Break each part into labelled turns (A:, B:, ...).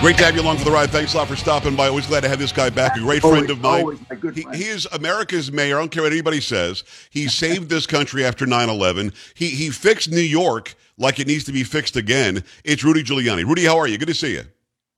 A: Great to have you along for the ride. Thanks a lot for stopping by. Always glad to have this guy back. A great friend of mine.
B: Always good
A: He, he is America's mayor. I don't care what anybody says. He saved this country after 9 11. He, he fixed New York like it needs to be fixed again. It's Rudy Giuliani. Rudy, how are you? Good to see you.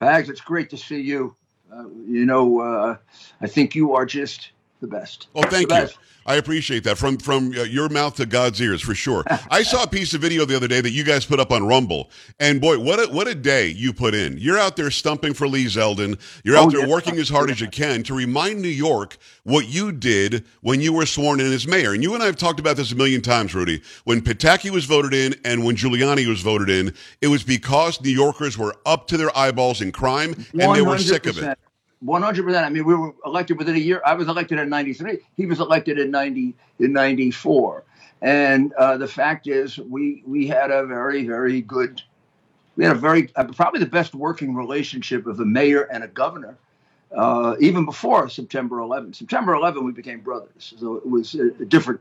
B: Pags, it's great to see you. Uh, you know, uh, I think you are just the best.
A: Oh, thank
B: The
A: you.
B: best.
A: I appreciate that. From from uh, your mouth to God's ears, for sure. I saw a piece of video the other day that you guys put up on Rumble, and boy, what a what a day you put in. You're out there stumping for Lee Zeldin. You're out
B: Oh,
A: there
B: yeah.
A: working as hard as you can to remind New York what you did when you were sworn in as mayor. And you and I have talked about this a million times, Rudy. When Pataki was voted in and when Giuliani was voted in, it was because New Yorkers were up to their eyeballs in crime and they were sick of it.
B: One hundred percent. I mean, we were elected within a year. I was elected in '93. He was elected in '90 in '94. And uh, the fact is, we we had a very very good. We had a very uh, probably the best working relationship of a mayor and a governor, uh, even before September 11. September 11, we became brothers. So it was a, a different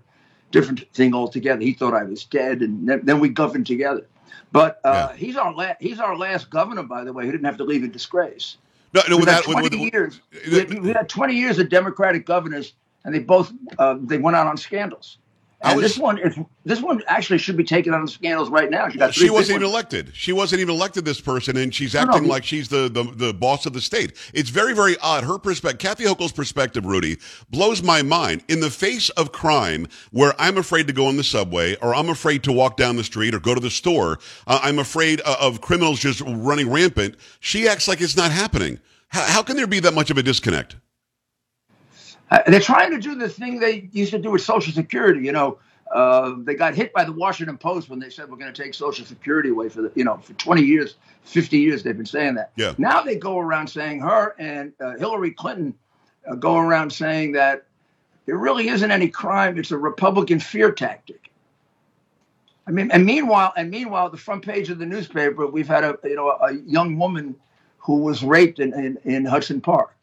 B: different thing altogether. He thought I was dead, and then, then we governed together. But uh,
A: Yeah.
B: he's our la- he's our last governor, by the way, who didn't have to leave in disgrace.
A: No, no, without, with,
B: 20
A: with,
B: years. We had, we had 20 years of Democratic governors, and they both uh, they went out on scandals. And
A: was-
B: this one is this one actually should be taken on the scandals right now. She got
A: she wasn't even
B: ones.
A: elected. She wasn't even elected. This person, and she's
B: No, no,
A: acting like she's the, the the boss of the state. It's very very odd. Her perspective, Kathy Hochul's perspective, Rudy, blows my mind. In the face of crime, where I'm afraid to go on the subway, or I'm afraid to walk down the street, or go to the store, uh, I'm afraid uh, of criminals just running rampant. She acts like it's not happening. How, how can there be that much of a disconnect?
B: Uh, they're trying to do the thing they used to do with Social Security. You know, uh, they got hit by the Washington Post when they said we're going to take Social Security away for the you know for 20 years, 50 years they've been saying that.
A: Yeah.
B: Now they go around saying her and uh, Hillary Clinton uh, go around saying that there really isn't any crime. It's a Republican fear tactic. I mean, and meanwhile, and meanwhile, the front page of the newspaper, we've had a you know a young woman who was raped in, in, in Hudson Park,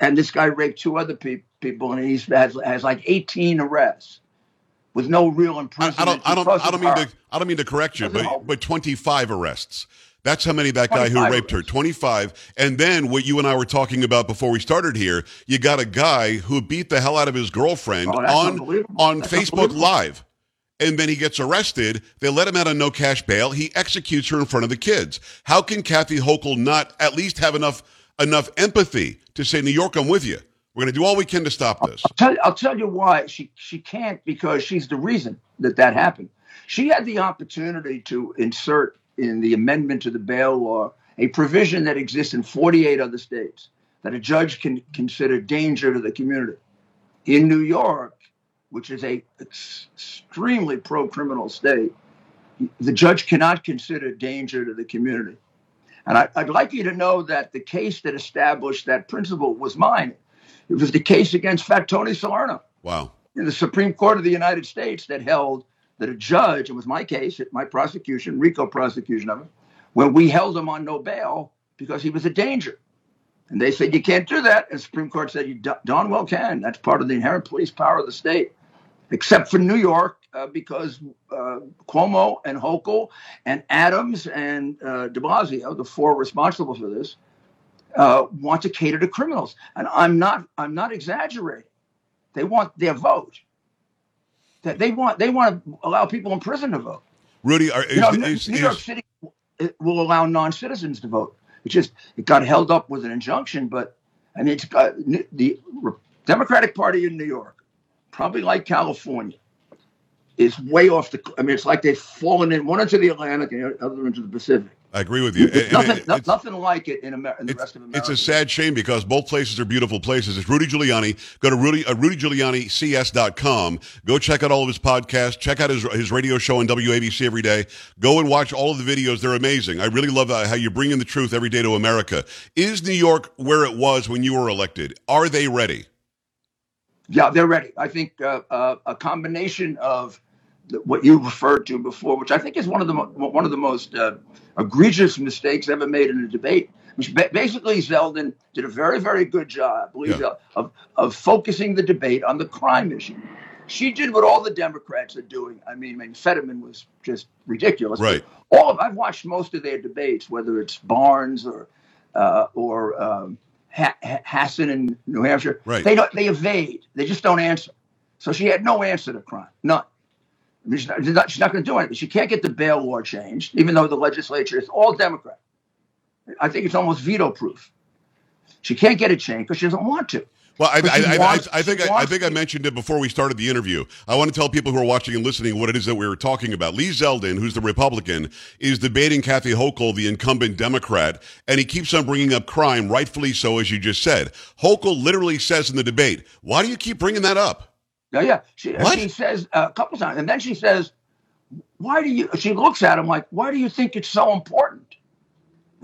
B: and this guy raped two other pe- people, and he's has, has like 18 arrests with no real imprisonment.
A: I don't. I don't. I don't mean to. I don't mean to correct you, but but 25 arrests. That's how many that guy who
B: 25
A: raped her. 25. And then what you and I were talking about before we started here, you got a guy who beat the hell out of his girlfriend
B: Oh,
A: on on
B: That's
A: Facebook. Live. And then he gets arrested. They let him out on no cash bail. He executes her in front of the kids. How can Kathy Hochul not at least have enough enough empathy to say, New York, I'm with you. We're going to do all we can to stop this.
B: tell, I'll tell you why she she can't because she's the reason that that happened. She had the opportunity to insert in the amendment to the bail law a provision that exists in 48 other states that a judge can consider danger to the community. In New York, which is a ex- extremely pro-criminal state, the judge cannot consider danger to the community. And I, I'd like you to know that the case that established that principle was mine. It was the case against Fat Tony Salerno
A: Wow.
B: in the Supreme Court of the United States that held that a judge, it was my case, my prosecution, RICO prosecution of him, when we held him on no bail because he was a danger. And they said, you can't do that. And the Supreme Court said, you darn well can. That's part of the inherent police power of the state, except for New York, uh, because uh, Cuomo and Hochul and Adams and uh, de Blasio, the four responsible for this, uh, want to cater to criminals. And I'm not, I'm not exaggerating. They want their vote. That they want they want to allow people in prison to vote.
A: Rudy, are, is,
B: You know,
A: is-
B: New
A: is-
B: York City will allow non-citizens to vote. It just it got held up with an injunction, but I mean it's got the Democratic Party in New York, probably like California, is way off the. I mean, it's like they've fallen in one into the Atlantic and the other into the Pacific.
A: I agree with you. And- and
B: nothing,
A: it-
B: nothing like it in, Amer- in the rest of America.
A: it's a sad shame because both places are beautiful places. It's Rudy Giuliani. Go to Rudy, uh, RudyGiulianiCS.com. Go check out all of his podcasts. Check out his, his radio show on WABC every day. Go and watch all of the videos. They're amazing. I really love uh, how you bring in the truth every day to America. Is New York where it was when you were elected? Are they ready?
B: Yeah, they're ready. I think uh, uh, a combination of what you referred to before, which I think is one of the mo- one of the most uh, egregious mistakes ever made in a debate. Which ba- basically, Zeldin did a very, very good job, I believe,
A: Yeah.
B: of of focusing the debate on the crime issue. She did what all the Democrats are doing. I mean, I mean, Fetterman was just ridiculous.
A: Right.
B: All of I've watched most of their debates, whether it's Barnes or uh, or um, ha- Hassan in New Hampshire.
A: Right.
B: They don't. They evade. They just don't answer. So she had no answer to crime. None. She's not, she's not, going to do anything. She can't get the bail law changed, even though the legislature is all Democrat. I think it's almost veto proof. She can't get it changed because she doesn't want to.
A: Well, I, I, I,
B: wants-
A: I, think I, I think I mentioned it before we started the interview. I want to tell people who are watching and listening what it is that we were talking about. Lee Zeldin, who's the Republican, is debating Kathy Hochul, the incumbent Democrat, and he keeps on bringing up crime, rightfully so, as you just said. Hochul literally says in the debate, "Why do you keep bringing that up?"
B: Yeah, yeah. She,
A: What?
B: she says uh, a couple times, and then she says, "Why do you?" She looks at him like, "Why do you think it's so important?"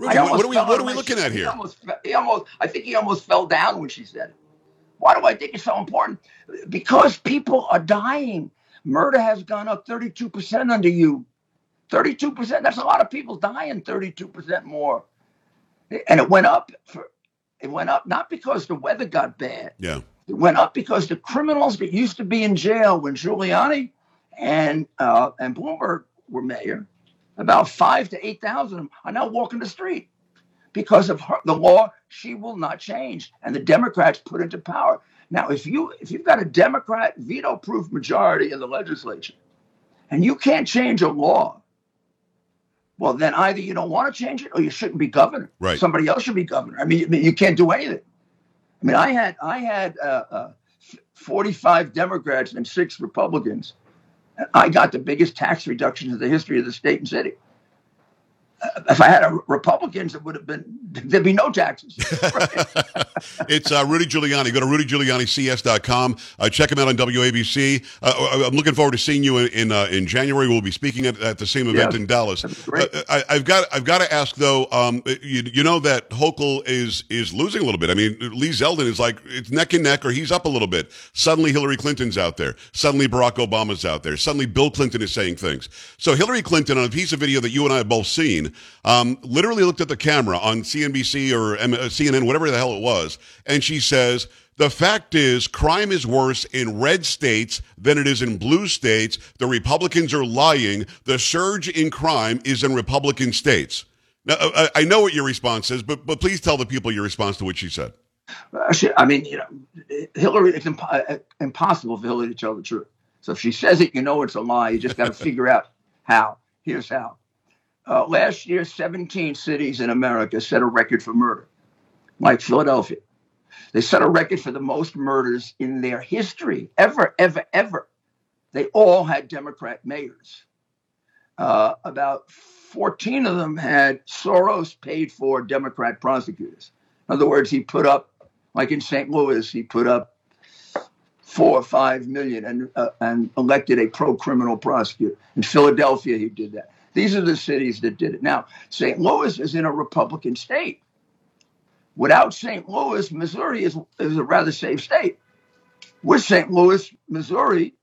B: I
A: what, what
B: almost
A: are we
B: fell
A: what
B: out
A: are
B: of
A: we
B: my
A: looking
B: seat.
A: at
B: He
A: here?
B: almost, fe- he almost, I think he almost fell down when she said it. Why do I think it's so important? Because people are dying. Murder has gone up 32% under you. 32%. That's a lot of people dying, 32% more. And it went up for it went up not because the weather got bad.
A: Yeah.
B: It went up because the criminals that used to be in jail when Giuliani and uh, and Bloomberg were mayor, about five to eight thousand of them are now walking the street because of her, the law she will not change, and the Democrats put into power. Now, if you if you've got a Democrat veto-proof majority in the legislature, and you can't change a law, well, then either you don't want to change it or you shouldn't be governor.
A: Right.
B: Somebody else should be governor. I mean, you- you can't do anything. I mean, I had I had uh, uh, 45 Democrats and six Republicans. I got the biggest tax reductions in the history of the state and city. Uh, If I had a Republicans, it would have been there'd be no taxes.
A: it's uh, Rudy Giuliani. Go to rudygiulianics.com. Uh, check him out on WABC. Uh, I'm looking forward to seeing you in in, uh, in January. We'll be speaking at, at the same event in Dallas. Uh, I, I've got I've got to ask though. Um, you, you know that Hochul is is losing a little bit. I mean, Lee Zeldin is like it's neck and neck, or he's up a little bit. Suddenly Hillary Clinton's out there. Suddenly Barack Obama's out there. Suddenly Bill Clinton is saying things. So Hillary Clinton on a piece of video that you and I have both seen, um, literally looked at the camera on CNBC or uh, CNN, whatever the hell it was, and she says. The fact is, crime is worse in red states than it is in blue states. The Republicans are lying. The surge in crime is in Republican states. Now, uh, I I know what your response is, but but please tell the people your response to what she said.
B: I mean, you know, Hillary. It's imp- uh, impossible for Hillary to tell the truth. So if she says it, you know it's a lie. You just got to figure out how. Here's how. Uh, last year, 17 cities in America set a record for murder, like Philadelphia. They set a record for the most murders in their history, ever, ever, ever. They all had Democrat mayors. Uh, about 14 of them had Soros paid for Democrat prosecutors. In other words, he put up, like in St. Louis, he put up four or five million and uh, and elected a pro-criminal prosecutor. In Philadelphia, he did that. These are the cities that did it. Now, St. Louis is in a Republican state. Without St. Louis, Missouri is, is a rather safe state. With St. Louis, Missouri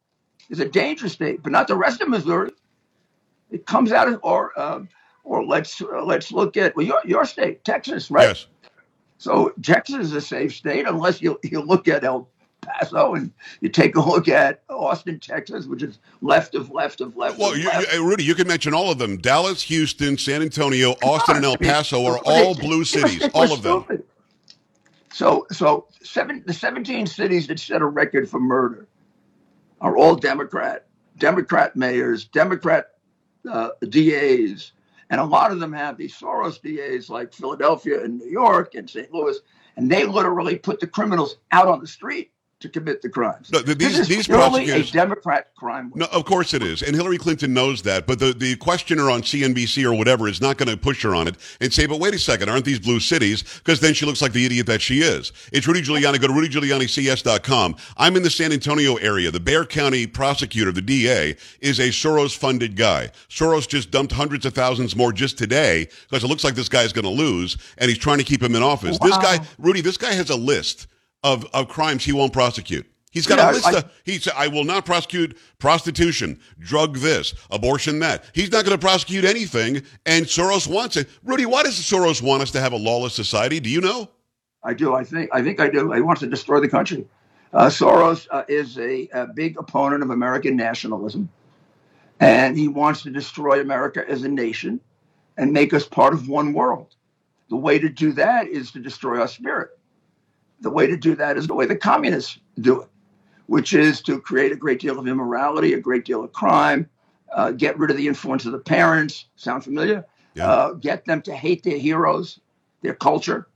B: is a dangerous state, but not the rest of Missouri. It comes out of, or um, or let's uh, let's look at well, your your state, Texas, right?
A: Yes.
B: So Texas is a safe state unless you you look at El Paso and you take a look at Austin, Texas, which is left of left of left.
A: Well,
B: of
A: you,
B: left.
A: you, Rudy, you can mention all of them. Dallas, Houston, San Antonio, Austin, and El Paso are all blue cities. All of them.
B: stupid. So, so seven, the 17 cities that set a record for murder are all Democrat, Democrat mayors, Democrat uh, DAs, and a lot of them have these Soros DAs like Philadelphia and New York and St. Louis, and they literally put the criminals out on the street to commit the crimes.
A: No, th-
B: this is
A: these
B: purely a Democrat crime. wave.
A: No, of course it is. And Hillary Clinton knows that. But the, the questioner on CNBC or whatever is not going to push her on it and say, but wait a second, aren't these blue cities? Because then she looks like the idiot that she is. It's Rudy Giuliani. Go to rudygiulianics.com. I'm in the San Antonio area. The Bexar County prosecutor, the DA, is a Soros funded guy. Soros just dumped hundreds of thousands more just today because it looks like this guy's going to lose and he's trying to keep him in office. This guy, Rudy, this guy has a list of, of crimes he won't prosecute. He's got
B: Yeah,
A: a list
B: I-
A: of he said, I will not prosecute prostitution, drug this, abortion that. He's not going to prosecute anything, and Soros wants it. Rudy, why does Soros want us to have a lawless society? Do you know?
B: I do. I think. I think I do. He wants to destroy the country. Uh, Soros uh, is a, a big opponent of American nationalism, and he wants to destroy America as a nation and make us part of one world. the way to do that is to destroy our spirit. The way to do that is the way the communists do it, which is to create a great deal of immorality, a great deal of crime, uh, get rid of the influence of the parents. Sound familiar?
A: Yeah.
B: Uh, get them to hate their heroes, their culture.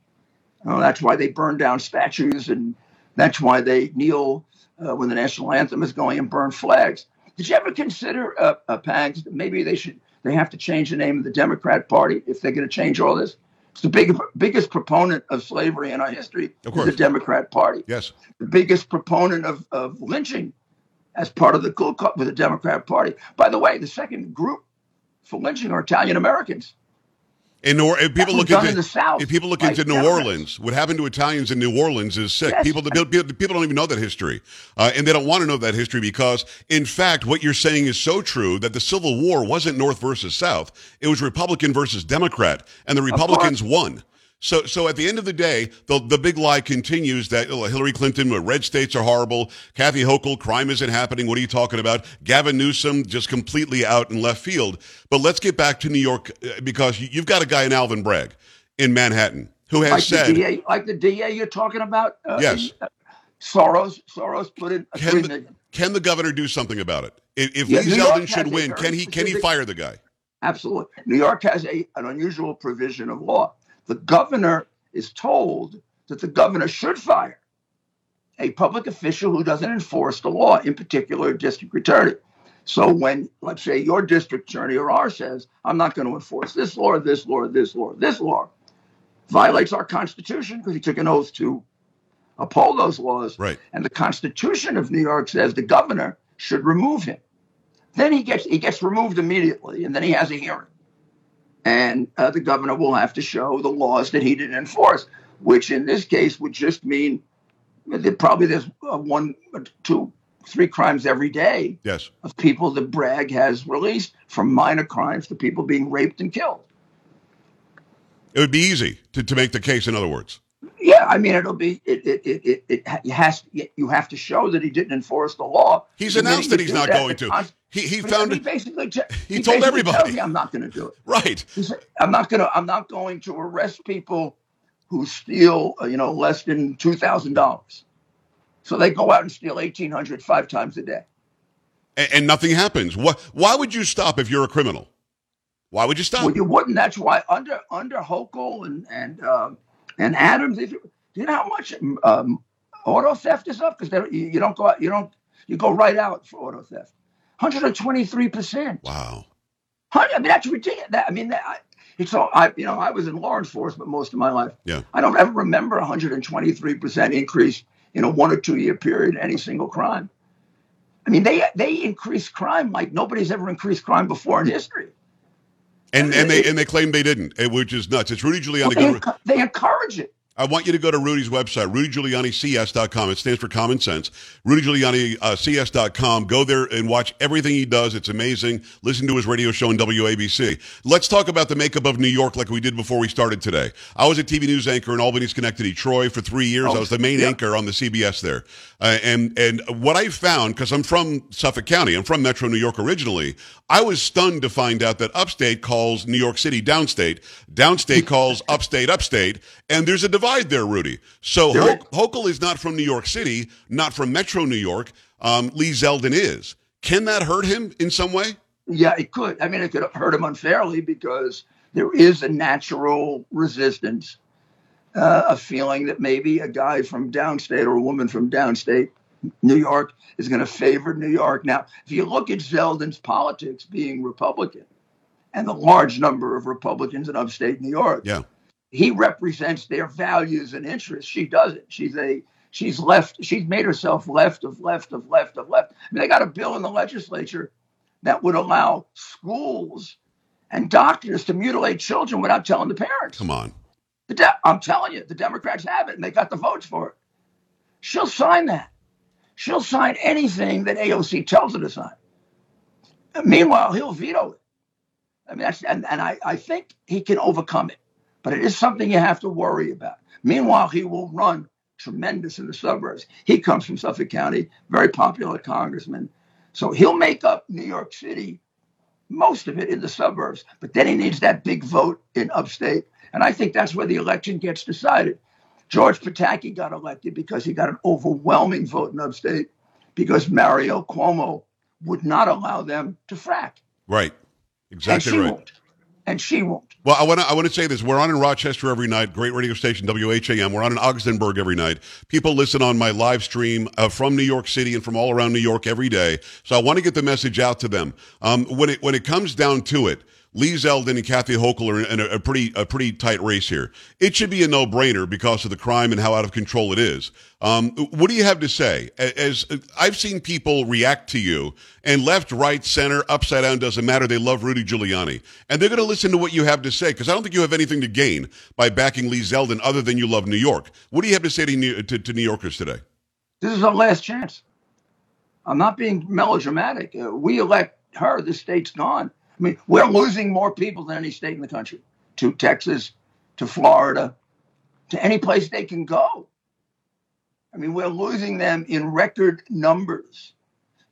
B: Uh, that's why they burn down statues, and that's why they kneel uh, when the national anthem is going and burn flags. Did you ever consider, uh, uh, Pags, maybe they should they have to change the name of the Democrat Party if they're going to change all this? It's the big, biggest proponent of slavery in our history
A: Of
B: is the Democrat Party.
A: Yes.
B: The biggest proponent of, of lynching as part of the Ku Klux with the Democrat Party. By the way, the second group for lynching are Italian Americans.
A: And, New, and people look into
B: in the South
A: if people look
B: by
A: into New. Orleans, what happened to Italians in New Orleans is sick.
B: Yes.
A: People, people, people don't even know that history, uh, and they don't want to know that history because, in fact, what you're saying is so true that the Civil War wasn't North versus South; it was Republican versus Democrat, and the Republicans won. So, so at the end of the day, the the big lie continues that oh, Hillary Clinton, red states are horrible. Kathy Hochul, crime isn't happening. What are you talking about? Gavin Newsom, just completely out in left field. But let's get back to New York uh, because you- you've got a guy in Alvin Bragg in Manhattan who has
B: Like
A: said,
B: the DA, like the DA you're talking about. Uh,
A: Yes.
B: uh, Soros, Soros put in a
A: can the, can the governor do something about it? If, if
B: Yeah,
A: Lee Zeldin should win, can he can he fire the guy?
B: Absolutely. New York has a, an unusual provision of law. The governor is told that the governor should fire a public official who doesn't enforce the law, in particular, a district attorney. So when, let's say, your district attorney or ours says, I'm not going to enforce this law, this law, this law, this law, violates our Constitution because he took an oath to uphold those laws.
A: Right.
B: And the Constitution of New York says the governor should remove him. Then he gets he gets removed immediately, and then he has a hearing, and uh, the governor will have to show the laws that he didn't enforce, which in this case would just mean that probably there's uh, one, two, three crimes every day
A: Yes.
B: of people that Bragg has released, from minor crimes to people being raped and killed.
A: It would be easy to, to make the case. In other words,
B: Yeah, I mean it'll be it it it it, it you has you have to show that he didn't enforce the law.
A: he's announced that he's not
B: that,
A: going to. He he
B: But
A: found
B: he
A: it
B: basically te-
A: he told
B: basically
A: everybody.
B: you, I'm not going to do it.
A: right.
B: Said, I'm not going to I'm not going to arrest people who steal uh, you know less than two thousand dollars. So they go out and steal eighteen hundred five times a day.
A: And, and nothing happens. What? Why would you stop if you're a criminal? Why would you stop?
B: Well, you wouldn't. That's why under under Hochul and and um, and Adams, if you, do you know how much um, auto theft is up? Because you, you don't go out, you don't you go right out for auto theft. 123 percent.
A: wow.
B: I mean, that's ridiculous. That, I mean, that, I- it's all. I you know I was in law enforcement most of my life.
A: Yeah.
B: I don't ever remember 123 percent increase in a one or two year period in any single crime. I mean, they they increase crime like nobody's ever increased crime before in history.
A: And and they and they claim they didn't, eh, which is nuts. It's Rudy Giuliani.
B: They,
A: Go to-
B: enc- they encourage it.
A: I want you to go to Rudy's website, rudygiulianics.com. It stands for common sense. RudyGiulianics.com. Go there and watch everything he does. It's amazing. Listen to his radio show on WABC. Let's talk about the makeup of New York like we did before we started today. I was a TV news anchor in Albany, Schenectady, Troy for three years. I was the main
B: yeah.
A: anchor on the CBS there. Uh, and, and what I found, because I'm from Suffolk County, I'm from Metro New York originally, I was stunned to find out that upstate calls New York City downstate, downstate calls upstate upstate, and there's a there, Rudy. So Ho- Hochul is not from New York City, not from Metro New York. Um, Lee Zeldin is. Can that hurt him in some way?
B: Yeah, it could. I mean, it could hurt him unfairly because there is a natural resistance, uh, a feeling that maybe a guy from downstate or a woman from downstate New York is going to favor New York. Now, if you look at Zeldin's politics being Republican and the large number of Republicans in upstate New York,
A: Yeah.
B: He represents their values and interests. She doesn't. She's a she's left. She's made herself left of left of left of left. I mean, they got a bill in the legislature that would allow schools and doctors to mutilate children without telling the parents.
A: Come on.
B: The de- I'm telling you, the Democrats have it, and they got the votes for it. She'll sign that. She'll sign anything that AOC tells her to sign. Meanwhile, he'll veto it. I mean, that's and, and I, I think he can overcome it, but it is something you have to worry about. Meanwhile, he will run tremendous in the suburbs. He comes from Suffolk County, very popular congressman, so he'll make up New York City, most of it in the suburbs. But then he needs that big vote in upstate, And I think that's where the election gets decided. George Pataki got elected because he got an overwhelming vote in upstate because Mario Cuomo would not allow them to frack.
A: Right. Exactly
B: and
A: right.
B: Won't. And she won't.
A: Well, I want to I want to say this. We're on in Rochester every night. Great radio station WHAM. We're on in Augustenburg every night. People listen on my live stream uh, from New York City and from all around New York every day. So I want to get the message out to them. Um, when it when it comes down to it, Lee Zeldin and Kathy Hochul are in a, a, pretty a pretty tight race here. It should be a no brainer because of the crime and how out of control it is. Um, what do you have to say? As, as I've seen people react to you, and left, right, center, upside down doesn't matter. They love Rudy Giuliani, and they're going to listen to what you have to say because I don't think you have anything to gain by backing Lee Zeldin other than you love New York. What do you have to say to New, to, to New Yorkers today?
B: This is our last chance. I'm not being melodramatic. Uh, we elect her. The state's gone. I mean, we're losing more people than any state in the country to Texas, to Florida, to any place they can go. I mean, we're losing them in record numbers.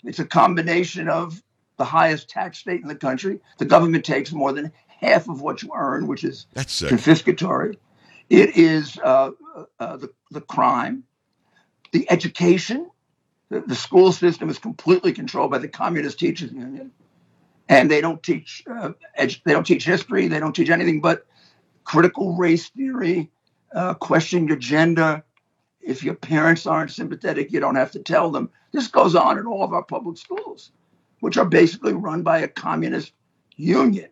B: It's a combination of the highest tax state in the country. The government takes more than half of what you earn, which is
A: That's
B: confiscatory. It is uh, uh, the, the crime, the education. The, the school system is completely controlled by the Communist Teachers Union and they don't teach uh, edu- they don't teach history they don't teach anything but critical race theory uh, question your gender. If your parents aren't sympathetic you don't have to tell them. This goes on in all of our public schools which are basically run by a communist union.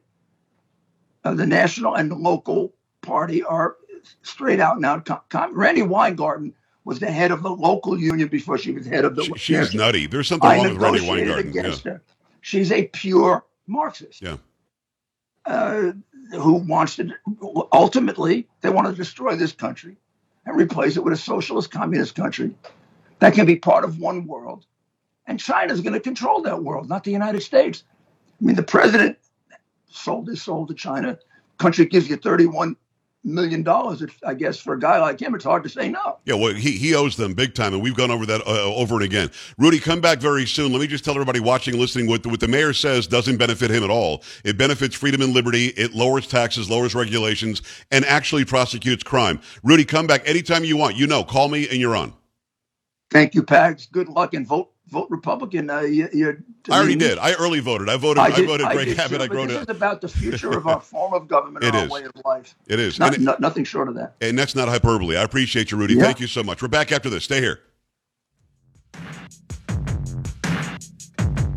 B: Uh, the national and the local party are straight out and out com- com- randi weingarten was the head of the local union before she was head of the
A: she, she's nutty. There's something
B: I
A: wrong with Randi weingarten
B: against
A: yeah.
B: her she's a pure Marxist.
A: Yeah.
B: Uh, who wants to ultimately they want to destroy this country and replace it with a socialist communist country that can be part of one world. And China's going to control that world, not the United States. I mean, the president sold his soul to China. Country gives you 31 million dollars. I guess for a guy like him, it's hard to say no.
A: Yeah, well, he, he owes them big time, and we've gone over that uh, over and again. Rudy, come back very soon. Let me just tell everybody watching, listening, what, what the mayor says doesn't benefit him at all. It benefits freedom and liberty. It lowers taxes, lowers regulations, and actually prosecutes crime. Rudy, come back anytime you want. You know, call me and you're on.
B: Thank you, Pags. Good luck and vote vote Republican. Uh, you, you're,
A: I already did. I early voted. I voted. I,
B: did,
A: voted
B: I
A: Greg
B: did
A: Abbott.
B: too,
A: I
B: but
A: wrote
B: this
A: it.
B: is about the future of our form of government
A: It
B: and our
A: is.
B: way of life.
A: It is.
B: Not,
A: it-
B: no- nothing short of that.
A: And that's not hyperbole. I appreciate you, Rudy.
B: Yeah.
A: Thank you so much. We're back after this. Stay here.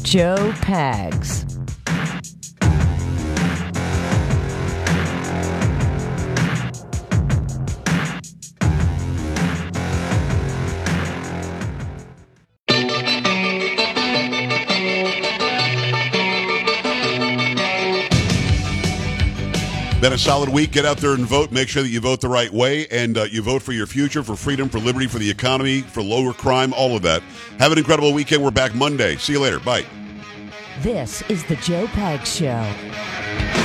C: Joe Pags.
A: Been a solid week. Get out there and vote. Make sure that you vote the right way and uh, you vote for your future, for freedom, for liberty, for the economy, for lower crime, all of that. Have an incredible weekend. We're back Monday. See you later. Bye.
C: This is the Joe Pags Show.